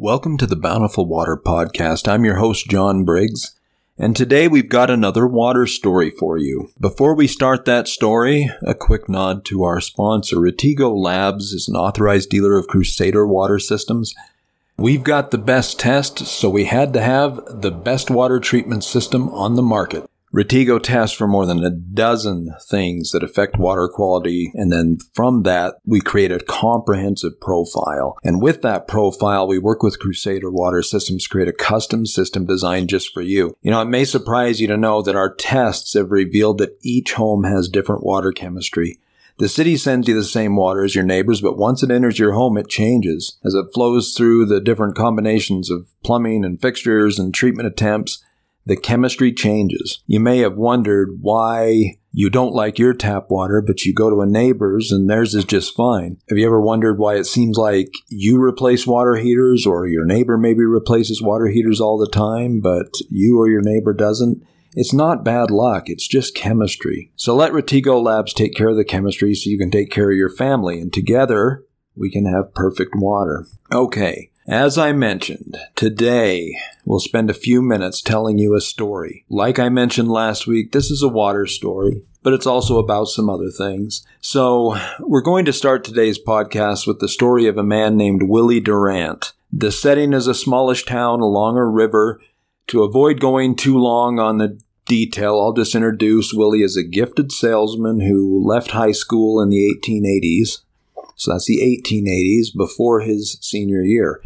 Welcome to the Bountiful Water Podcast. I'm your host, John Briggs, and today we've got another water story for you. Before we start that story, a quick nod to our sponsor. Retigo Labs is an authorized dealer of Crusader water systems. We've got the best test, so we had to have the best water treatment system on the market. Retigo tests for more than a dozen things that affect water quality, and then from that, we create a comprehensive profile. And with that profile, we work with Crusader Water Systems to create a custom system designed just for you. You know, it may surprise you to know that our tests have revealed that each home has different water chemistry. The city sends you the same water as your neighbors, but once it enters your home, it changes. As it flows through the different combinations of plumbing and fixtures and treatment attempts, the chemistry changes. You may have wondered why you don't like your tap water, but you go to a neighbor's and theirs is just fine. Have you ever wondered why it seems like you replace water heaters or your neighbor maybe replaces water heaters all the time, but you or your neighbor doesn't? It's not bad luck, it's just chemistry. So let Retigo Labs take care of the chemistry so you can take care of your family, and together we can have perfect water. Okay, as I mentioned, today we'll spend a few minutes telling you a story. Like I mentioned last week, this is a water story, but it's also about some other things. So we're going to start today's podcast with the story of a man named Willie Durant. The setting is a smallish town along a river. To avoid going too long on the detail, I'll just introduce Willie as a gifted salesman who left high school in the 1880s. So that's the 1880s before his senior year.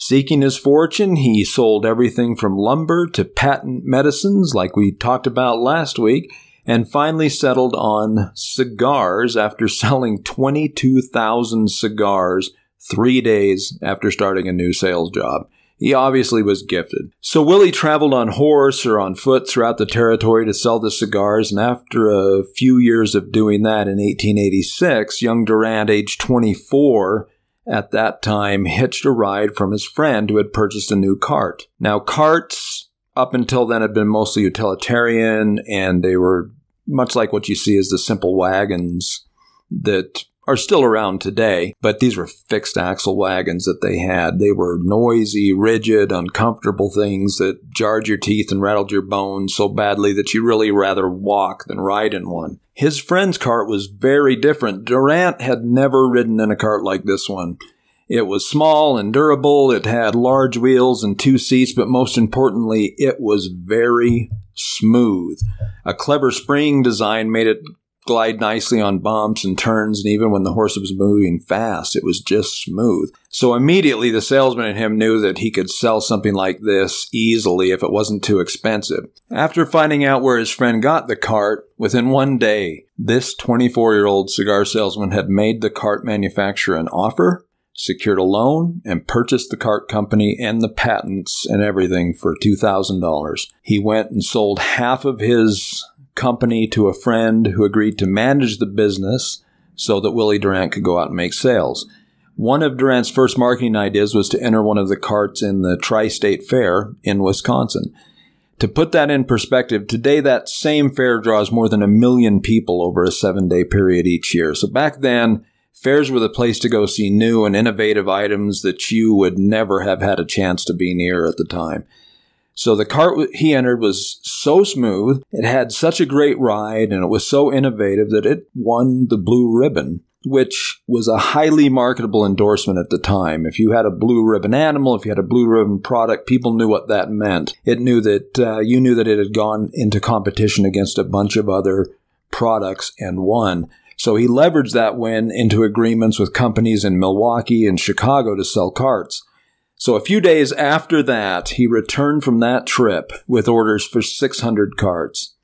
Seeking his fortune, he sold everything from lumber to patent medicines, like we talked about last week, and finally settled on cigars after selling 22,000 cigars three days after starting a new sales job. He obviously was gifted. So Willie traveled on horse or on foot throughout the territory to sell the cigars, and after a few years of doing that in 1886, young Durant, age 24, at that time hitched a ride from his friend who had purchased a new cart. Now, carts up until then had been mostly utilitarian and they were much like what you see as the simple wagons that are still around today, but these were fixed axle wagons that they had. They were noisy, rigid, uncomfortable things that jarred your teeth and rattled your bones so badly that you really rather walk than ride in one. His friend's cart was very different. Durant had never ridden in a cart like this one. It was small and durable, it had large wheels and two seats, but most importantly, it was very smooth. A clever spring design made it glide nicely on bumps and turns, and even when the horse was moving fast, it was just smooth. So immediately the salesman in him knew that he could sell something like this easily if it wasn't too expensive. After finding out where his friend got the cart, within one day, this 24 year old cigar salesman had made the cart manufacturer an offer secured a loan, and purchased the cart company and the patents and everything for $2,000. He went and sold half of his company to a friend who agreed to manage the business so that Willie Durant could go out and make sales. One of Durant's first marketing ideas was to enter one of the carts in the Tri State Fair in Wisconsin. To put that in perspective, today that same fair draws more than a million people over a seven day period each year. So back then, fairs were the place to go see new and innovative items that you would never have had a chance to be near at the time. So the cart he entered was so smooth, it had such a great ride, and it was so innovative that it won the blue ribbon, which was a highly marketable endorsement at the time. If you had a blue ribbon animal, if you had a blue ribbon product, people knew what that meant. It knew that uh, you knew that it had gone into competition against a bunch of other products and won. So he leveraged that win into agreements with companies in Milwaukee and Chicago to sell carts. So a few days after that, he returned from that trip with orders for 600 carts.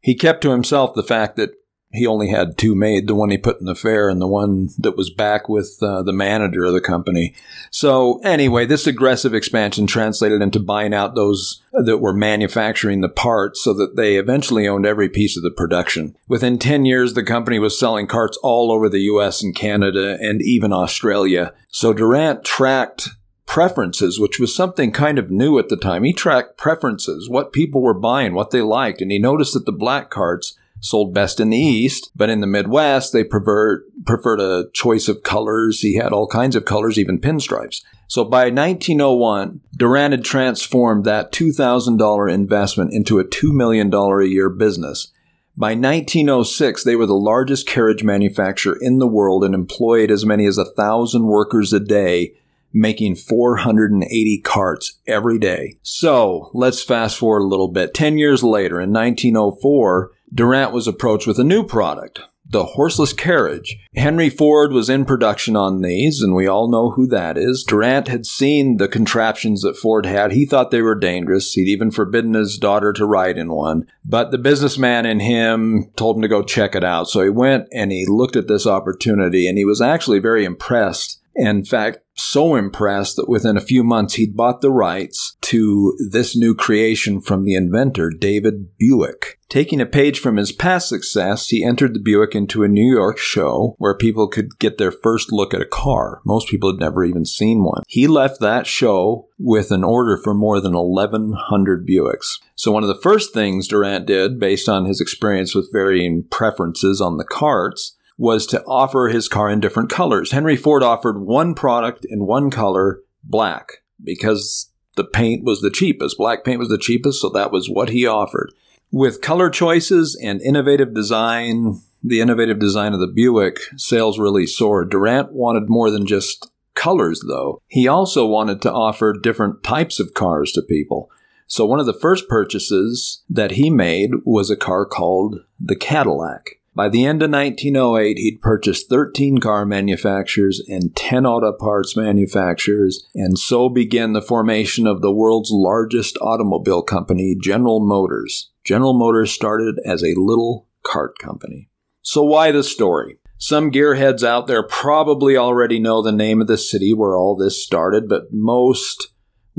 He kept to himself the fact that he only had two made, the one he put in the fair and the one that was back with uh, the manager of the company. So anyway, this aggressive expansion translated into buying out those that were manufacturing the parts so that they eventually owned every piece of the production. Within 10 years, the company was selling carts all over the US and Canada and even Australia. So Durant tracked preferences, which was something kind of new at the time. He tracked preferences, what people were buying, what they liked, and he noticed that the black carts sold best in the East, but in the Midwest, they preferred, preferred a choice of colors. He had all kinds of colors, even pinstripes. So by 1901, Durant had transformed that $2,000 investment into a $2 million a year business. By 1906, they were the largest carriage manufacturer in the world and employed as many as a thousand workers a day, making 480 carts every day. So let's fast forward a little bit. Ten years later, in 1904, Durant was approached with a new product, the horseless carriage. Henry Ford was in production on these, and we all know who that is. Durant had seen the contraptions that Ford had. He thought they were dangerous. He'd even forbidden his daughter to ride in one. But the businessman in him told him to go check it out. So he went and he looked at this opportunity, and he was actually very impressed. In fact, so impressed that within a few months he'd bought the rights to this new creation from the inventor, David Buick. Taking a page from his past success, he entered the Buick into a New York show where people could get their first look at a car. Most people had never even seen one. He left that show with an order for more than 1,100 Buicks. So one of the first things Durant did, based on his experience with varying preferences on the carts, was to offer his car in different colors. Henry Ford offered one product in one color, black, because the paint was the cheapest. Black paint was the cheapest, so that was what he offered. With color choices and innovative design, the innovative design of the Buick, sales really soared. Durant wanted more than just colors, though. He also wanted to offer different types of cars to people. So one of the first purchases that he made was a car called the Cadillac. By the end of 1908, he'd purchased 13 car manufacturers and 10 auto parts manufacturers, and so began the formation of the world's largest automobile company, General Motors. General Motors started as a little cart company. So, why the story? Some gearheads out there probably already know the name of the city where all this started, but most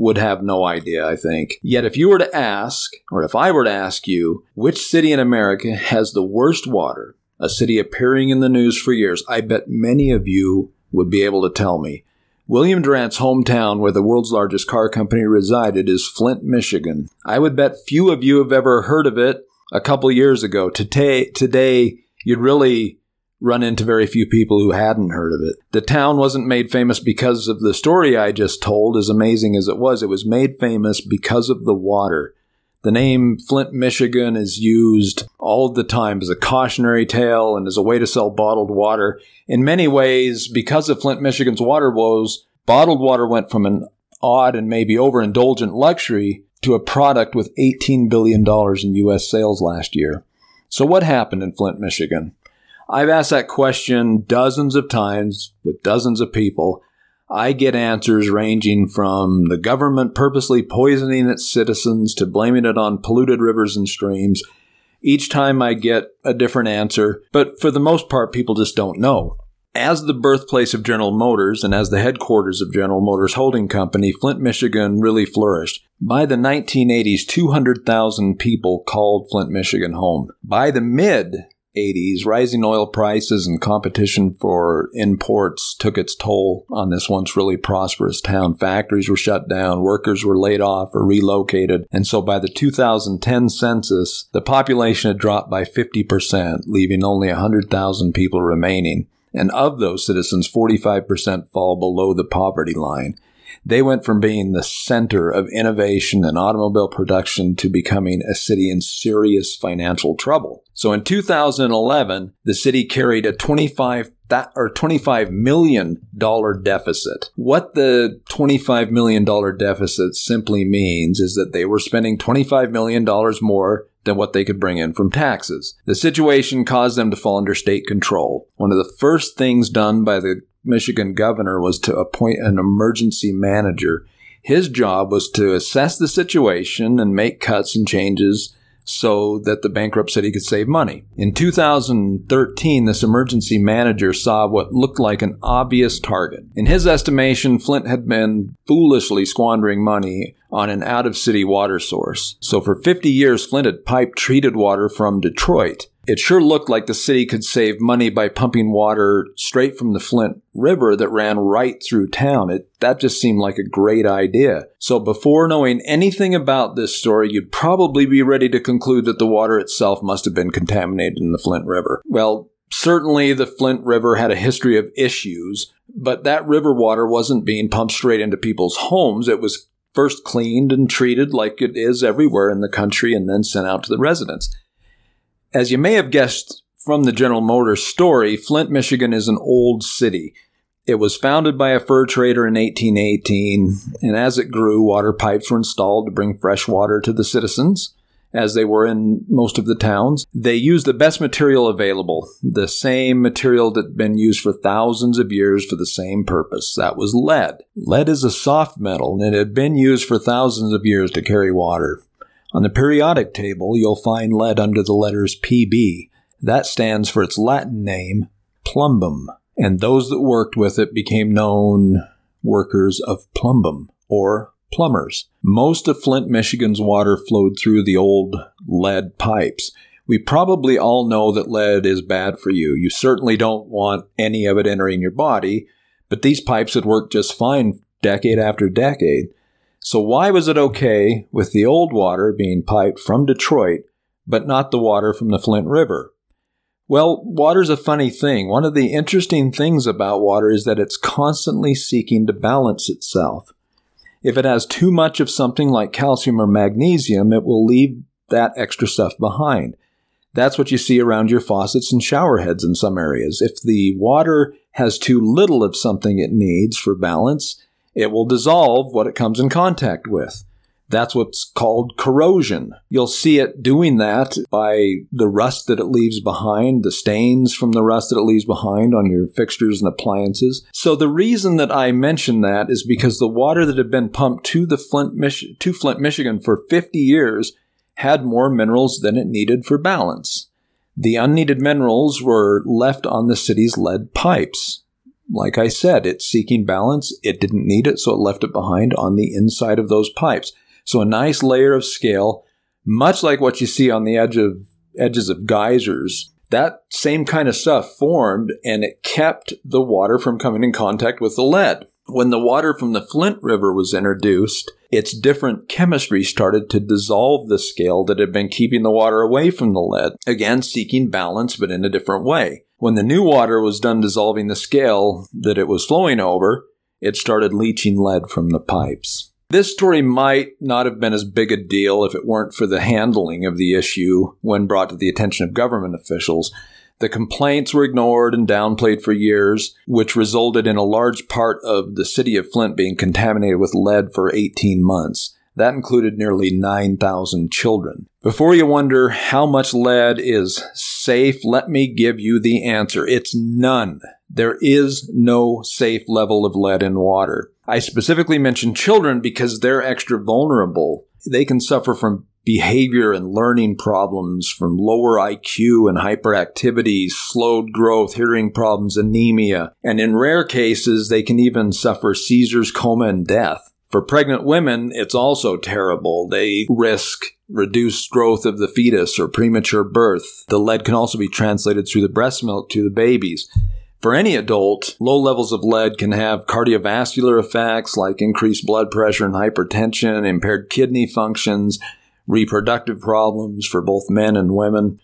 would have no idea, I think. Yet, if you were to ask, or if I were to ask you, which city in America has the worst water, a city appearing in the news for years, I bet many of you would be able to tell me. William Durant's hometown, where the world's largest car company resided, is Flint, Michigan. I would bet few of you have ever heard of it a couple years ago. Today, today you'd really run into very few people who hadn't heard of it. The town wasn't made famous because of the story I just told, as amazing as it was. It was made famous because of the water. The name Flint, Michigan is used all the time as a cautionary tale and as a way to sell bottled water. In many ways, because of Flint, Michigan's water woes, bottled water went from an odd and maybe overindulgent luxury to a product with $18 billion in U.S. sales last year. So, what happened in Flint, Michigan? I've asked that question dozens of times with dozens of people. I get answers ranging from the government purposely poisoning its citizens to blaming it on polluted rivers and streams. Each time I get a different answer, but for the most part, people just don't know. As the birthplace of General Motors and as the headquarters of General Motors Holding Company, Flint, Michigan really flourished. By the 1980s, 200,000 people called Flint, Michigan home. By the mid 80s, rising oil prices and competition for imports took its toll on this once really prosperous town. Factories were shut down, workers were laid off or relocated, and so by the 2010 census, the population had dropped by 50%, leaving only 100,000 people remaining. And of those citizens, 45% fall below the poverty line. They went from being the center of innovation and automobile production to becoming a city in serious financial trouble. So in 2011, the city carried a 25 that or 25 million dollar deficit. What the 25 million dollar deficit simply means is that they were spending 25 million dollars more than what they could bring in from taxes. The situation caused them to fall under state control. One of the first things done by the Michigan governor was to appoint an emergency manager. His job was to assess the situation and make cuts and changes so that the bankrupt city could save money. In 2013, this emergency manager saw what looked like an obvious target. In his estimation, Flint had been foolishly squandering money on an out of city water source. So for 50 years, Flint had piped treated water from Detroit it sure looked like the city could save money by pumping water straight from the Flint River that ran right through town. It, that just seemed like a great idea. So before knowing anything about this story, you'd probably be ready to conclude that the water itself must have been contaminated in the Flint River. Well, Certainly, the Flint River had a history of issues, But that river water wasn't being pumped straight into people's homes. It was first cleaned and treated like it is everywhere in the country and then sent out to the residents. As you may have guessed from the General Motors story, Flint, Michigan is an old city. It was founded by a fur trader in 1818, and as it grew, water pipes were installed to bring fresh water to the citizens as they were in most of the towns. They used the best material available, the same material that had been used for thousands of years for the same purpose. That was lead. Lead is a soft metal, and it had been used for thousands of years to carry water. On the periodic table, you'll find lead under the letters PB. That stands for its Latin name, plumbum, and those that worked with it became known workers of plumbum, or plumbers. Most of Flint, Michigan's water flowed through the old lead pipes. We probably all know that lead is bad for you. You certainly don't want any of it entering your body, but these pipes had worked just fine decade after decade. So why was it okay with the old water being piped from Detroit, but not the water from the Flint River? Well, water's a funny thing. One of the interesting things about water is that it's constantly seeking to balance itself. If it has too much of something like calcium or magnesium, it will leave that extra stuff behind. That's what you see around your faucets and shower heads in some areas. If the water has too little of something it needs for balance, it will dissolve what it comes in contact with. That's what's called corrosion. You'll see it doing that by the rust that it leaves behind, the stains from the rust that it leaves behind on your fixtures and appliances. So the reason that I mention that is because the water that had been pumped to the Flint, Mich- to Flint, Michigan for 50 years had more minerals than it needed for balance. The unneeded minerals were left on the city's lead pipes. Like I said, it's seeking balance. It didn't need it, so it left it behind on the inside of those pipes. So a nice layer of scale, much like what you see on the edge of edges of geysers. That same kind of stuff formed and it kept the water from coming in contact with the lead. When the water from the Flint River was introduced, its different chemistry started to dissolve the scale that had been keeping the water away from the lead, again seeking balance but in a different way. When the new water was done dissolving the scale that it was flowing over, it started leaching lead from the pipes. This story might not have been as big a deal if it weren't for the handling of the issue when brought to the attention of government officials. The complaints were ignored and downplayed for years, which resulted in a large part of the city of Flint being contaminated with lead for 18 months. That included nearly 9,000 children. Before you wonder how much lead is safe, let me give you the answer. It's none. There is no safe level of lead in water. I specifically mention children because they're extra vulnerable. They can suffer from behavior and learning problems, from lower IQ and hyperactivity, slowed growth, hearing problems, anemia, and in rare cases, they can even suffer seizures, coma, and death. For pregnant women, it's also terrible. They risk reduced growth of the fetus or premature birth. The lead can also be translated through the breast milk to the babies. For any adult, low levels of lead can have cardiovascular effects like increased blood pressure and hypertension, impaired kidney functions, reproductive problems for both men and women.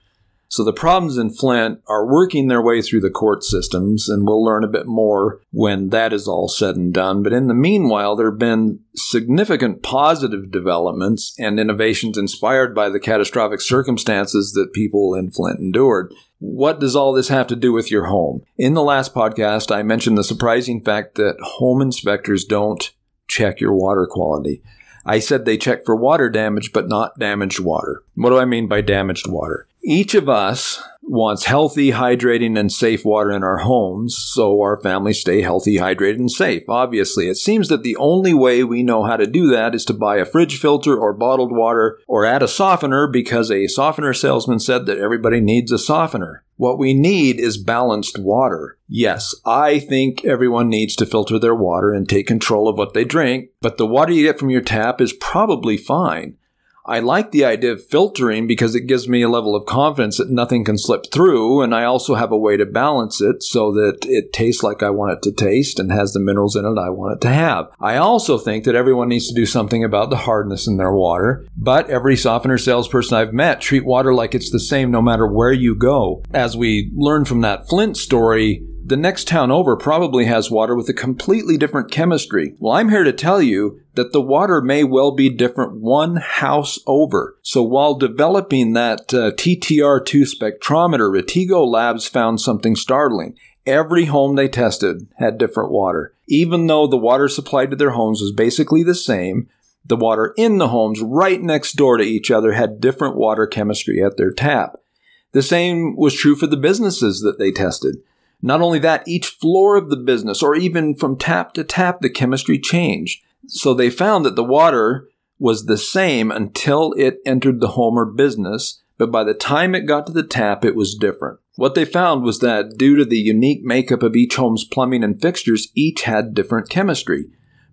So the problems in Flint are working their way through the court systems, and we'll learn a bit more when that is all said and done. But in the meanwhile, there have been significant positive developments and innovations inspired by the catastrophic circumstances that people in Flint endured. What does all this have to do with your home? In the last podcast, I mentioned the surprising fact that home inspectors don't check your water quality. I said they check for water damage, but not damaged water. What do I mean by damaged water? Each of us wants healthy, hydrating, and safe water in our homes so our families stay healthy, hydrated, and safe. Obviously, it seems that the only way we know how to do that is to buy a fridge filter or bottled water or add a softener because a softener salesman said that everybody needs a softener. What we need is balanced water. Yes, I think everyone needs to filter their water and take control of what they drink, but the water you get from your tap is probably fine. I like the idea of filtering because it gives me a level of confidence that nothing can slip through, and I also have a way to balance it so that it tastes like I want it to taste and has the minerals in it I want it to have. I also think that everyone needs to do something about the hardness in their water, but every softener salesperson I've met treat water like it's the same no matter where you go. As we learned from that Flint story, The next town over probably has water with a completely different chemistry. Well, I'm here to tell you that the water may well be different one house over. So while developing that uh, TTR2 spectrometer, Retigo Labs found something startling. Every home they tested had different water. Even though the water supplied to their homes was basically the same, the water in the homes right next door to each other had different water chemistry at their tap. The same was true for the businesses that they tested. Not only that, each floor of the business, or even from tap to tap, the chemistry changed. So they found that the water was the same until it entered the home or business, but by the time it got to the tap, it was different. What they found was that due to the unique makeup of each home's plumbing and fixtures, each had different chemistry.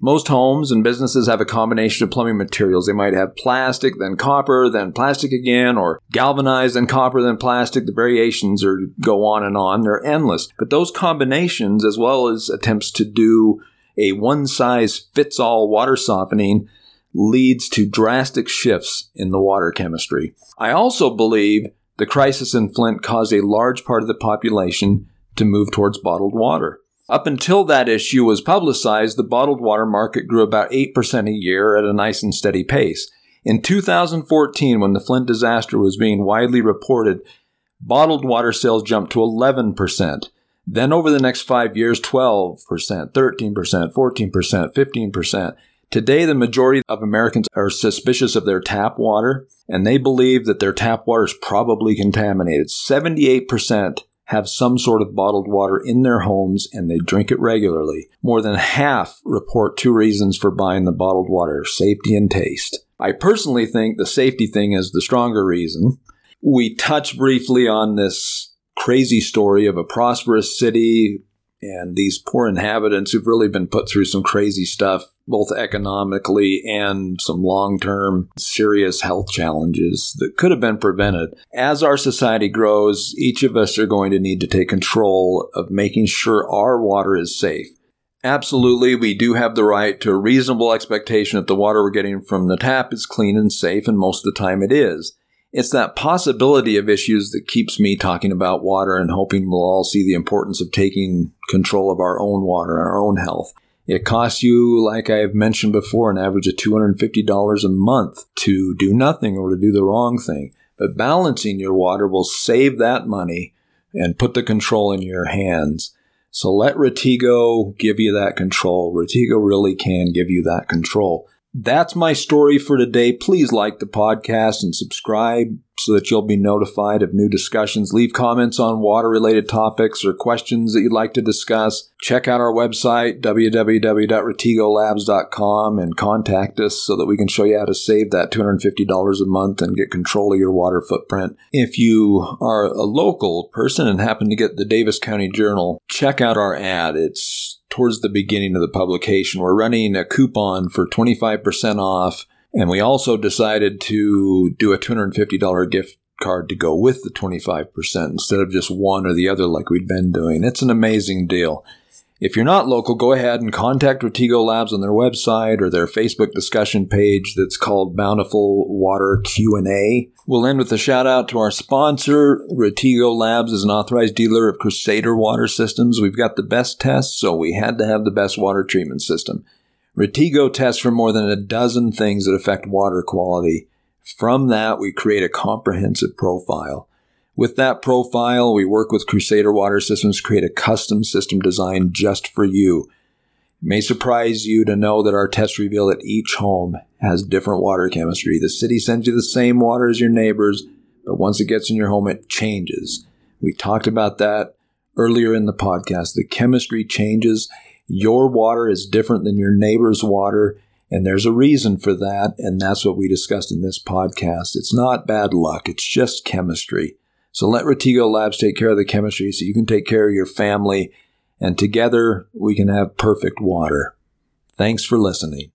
Most homes and businesses have a combination of plumbing materials. They might have plastic, then copper, then plastic again, or galvanized, then copper, then plastic. The variations are go on and on. They're endless. But those combinations, as well as attempts to do a one size fits all water softening, leads to drastic shifts in the water chemistry. I also believe the crisis in Flint caused a large part of the population to move towards bottled water. Up until that issue was publicized, the bottled water market grew about 8% a year at a nice and steady pace. In 2014, when the Flint disaster was being widely reported, bottled water sales jumped to 11%. Then over the next five years, 12%, 13%, 14%, 15%. Today, the majority of Americans are suspicious of their tap water, and they believe that their tap water is probably contaminated. 78% have some sort of bottled water in their homes and they drink it regularly. More than half report two reasons for buying the bottled water safety and taste. I personally think the safety thing is the stronger reason. We touch briefly on this crazy story of a prosperous city and these poor inhabitants who've really been put through some crazy stuff, both economically and some long term serious health challenges that could have been prevented. As our society grows, each of us are going to need to take control of making sure our water is safe. Absolutely, we do have the right to a reasonable expectation that the water we're getting from the tap is clean and safe, and most of the time it is. It's that possibility of issues that keeps me talking about water and hoping we'll all see the importance of taking control of our own water and our own health. It costs you, like I've mentioned before, an average of $250 a month to do nothing or to do the wrong thing. But balancing your water will save that money and put the control in your hands. So let Retigo give you that control. Retigo really can give you that control. That's my story for today. Please like the podcast and subscribe so that you'll be notified of new discussions. Leave comments on water related topics or questions that you'd like to discuss. Check out our website, www.retigolabs.com, and contact us so that we can show you how to save that $250 a month and get control of your water footprint. If you are a local person and happen to get the Davis County Journal, check out our ad. It's towards the beginning of the publication. We're running a coupon for 25% off, and we also decided to do a $250 gift card to go with the 25% instead of just one or the other like we'd been doing. It's an amazing deal. If you're not local, go ahead and contact Retigo Labs on their website or their Facebook discussion page that's called Bountiful Water Q&A. We'll end with a shout out to our sponsor. Retigo Labs is an authorized dealer of Crusader water systems. We've got the best tests, so we had to have the best water treatment system. Retigo tests for more than a dozen things that affect water quality. From that, we create a comprehensive profile. With that profile, we work with Crusader Water Systems to create a custom system designed just for you. It may surprise you to know that our tests reveal that each home has different water chemistry. The city sends you the same water as your neighbors, but once it gets in your home, it changes. We talked about that earlier in the podcast. The chemistry changes. Your water is different than your neighbor's water, and there's a reason for that, and that's what we discussed in this podcast. It's not bad luck, it's just chemistry. So let Retigo Labs take care of the chemistry so you can take care of your family, and together we can have perfect water. Thanks for listening.